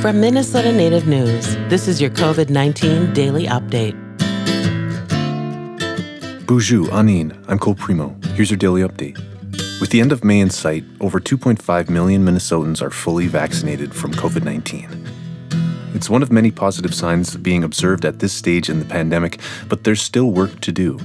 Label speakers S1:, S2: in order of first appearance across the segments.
S1: From Minnesota Native News, this is your COVID 19 daily update.
S2: Boozhoo, Aniin. I'm Cole Premo. Here's your daily update. With the end of May in sight, over 2.5 million Minnesotans are fully vaccinated from COVID 19. It's one of many positive signs being observed at this stage in the pandemic, but there's still work to do.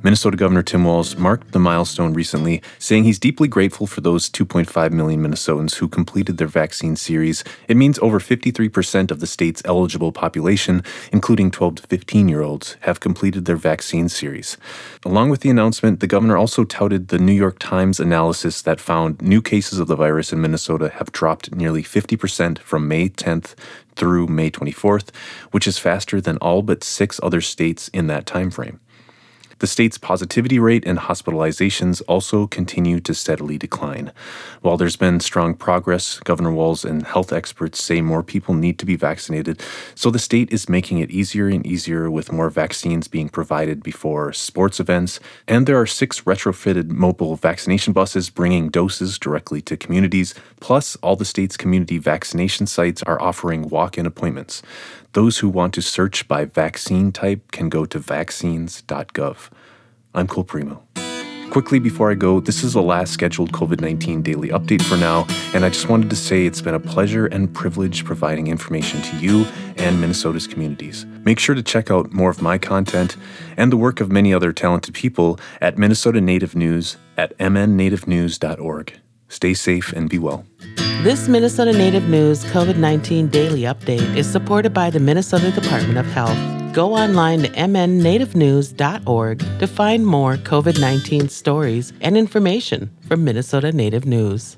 S2: Minnesota Governor Tim Walz marked the milestone recently, saying he's deeply grateful for those 2.5 million Minnesotans who completed their vaccine series. It means over 53% of the state's eligible population, including 12 to 15 year olds, have completed their vaccine series. Along with the announcement, the governor also touted the New York Times analysis that found new cases of the virus in Minnesota have dropped nearly 50% from May 10th through May 24th, which is faster than all but six other states in that time frame. The state's positivity rate and hospitalizations also continue to steadily decline. While there's been strong progress, Governor Walz and health experts say more people need to be vaccinated, so the state is making it easier and easier with more vaccines being provided before sports events, and there are six retrofitted mobile vaccination buses bringing doses directly to communities, plus all the state's community vaccination sites are offering walk-in appointments. Those who want to search by vaccine type can go to vaccines.gov. I'm Cole Premo. Quickly before I go, this is the last scheduled COVID 19 daily update for now, and I just wanted to say it's been a pleasure and privilege providing information to you and Minnesota's communities. Make sure to check out more of my content and the work of many other talented people at Minnesota Native News at mnnativenews.org. Stay safe and be well.
S1: This Minnesota Native News COVID 19 daily update is supported by the Minnesota Department of Health. Go online to mnnativenews.org to find more COVID 19 stories and information from Minnesota Native News.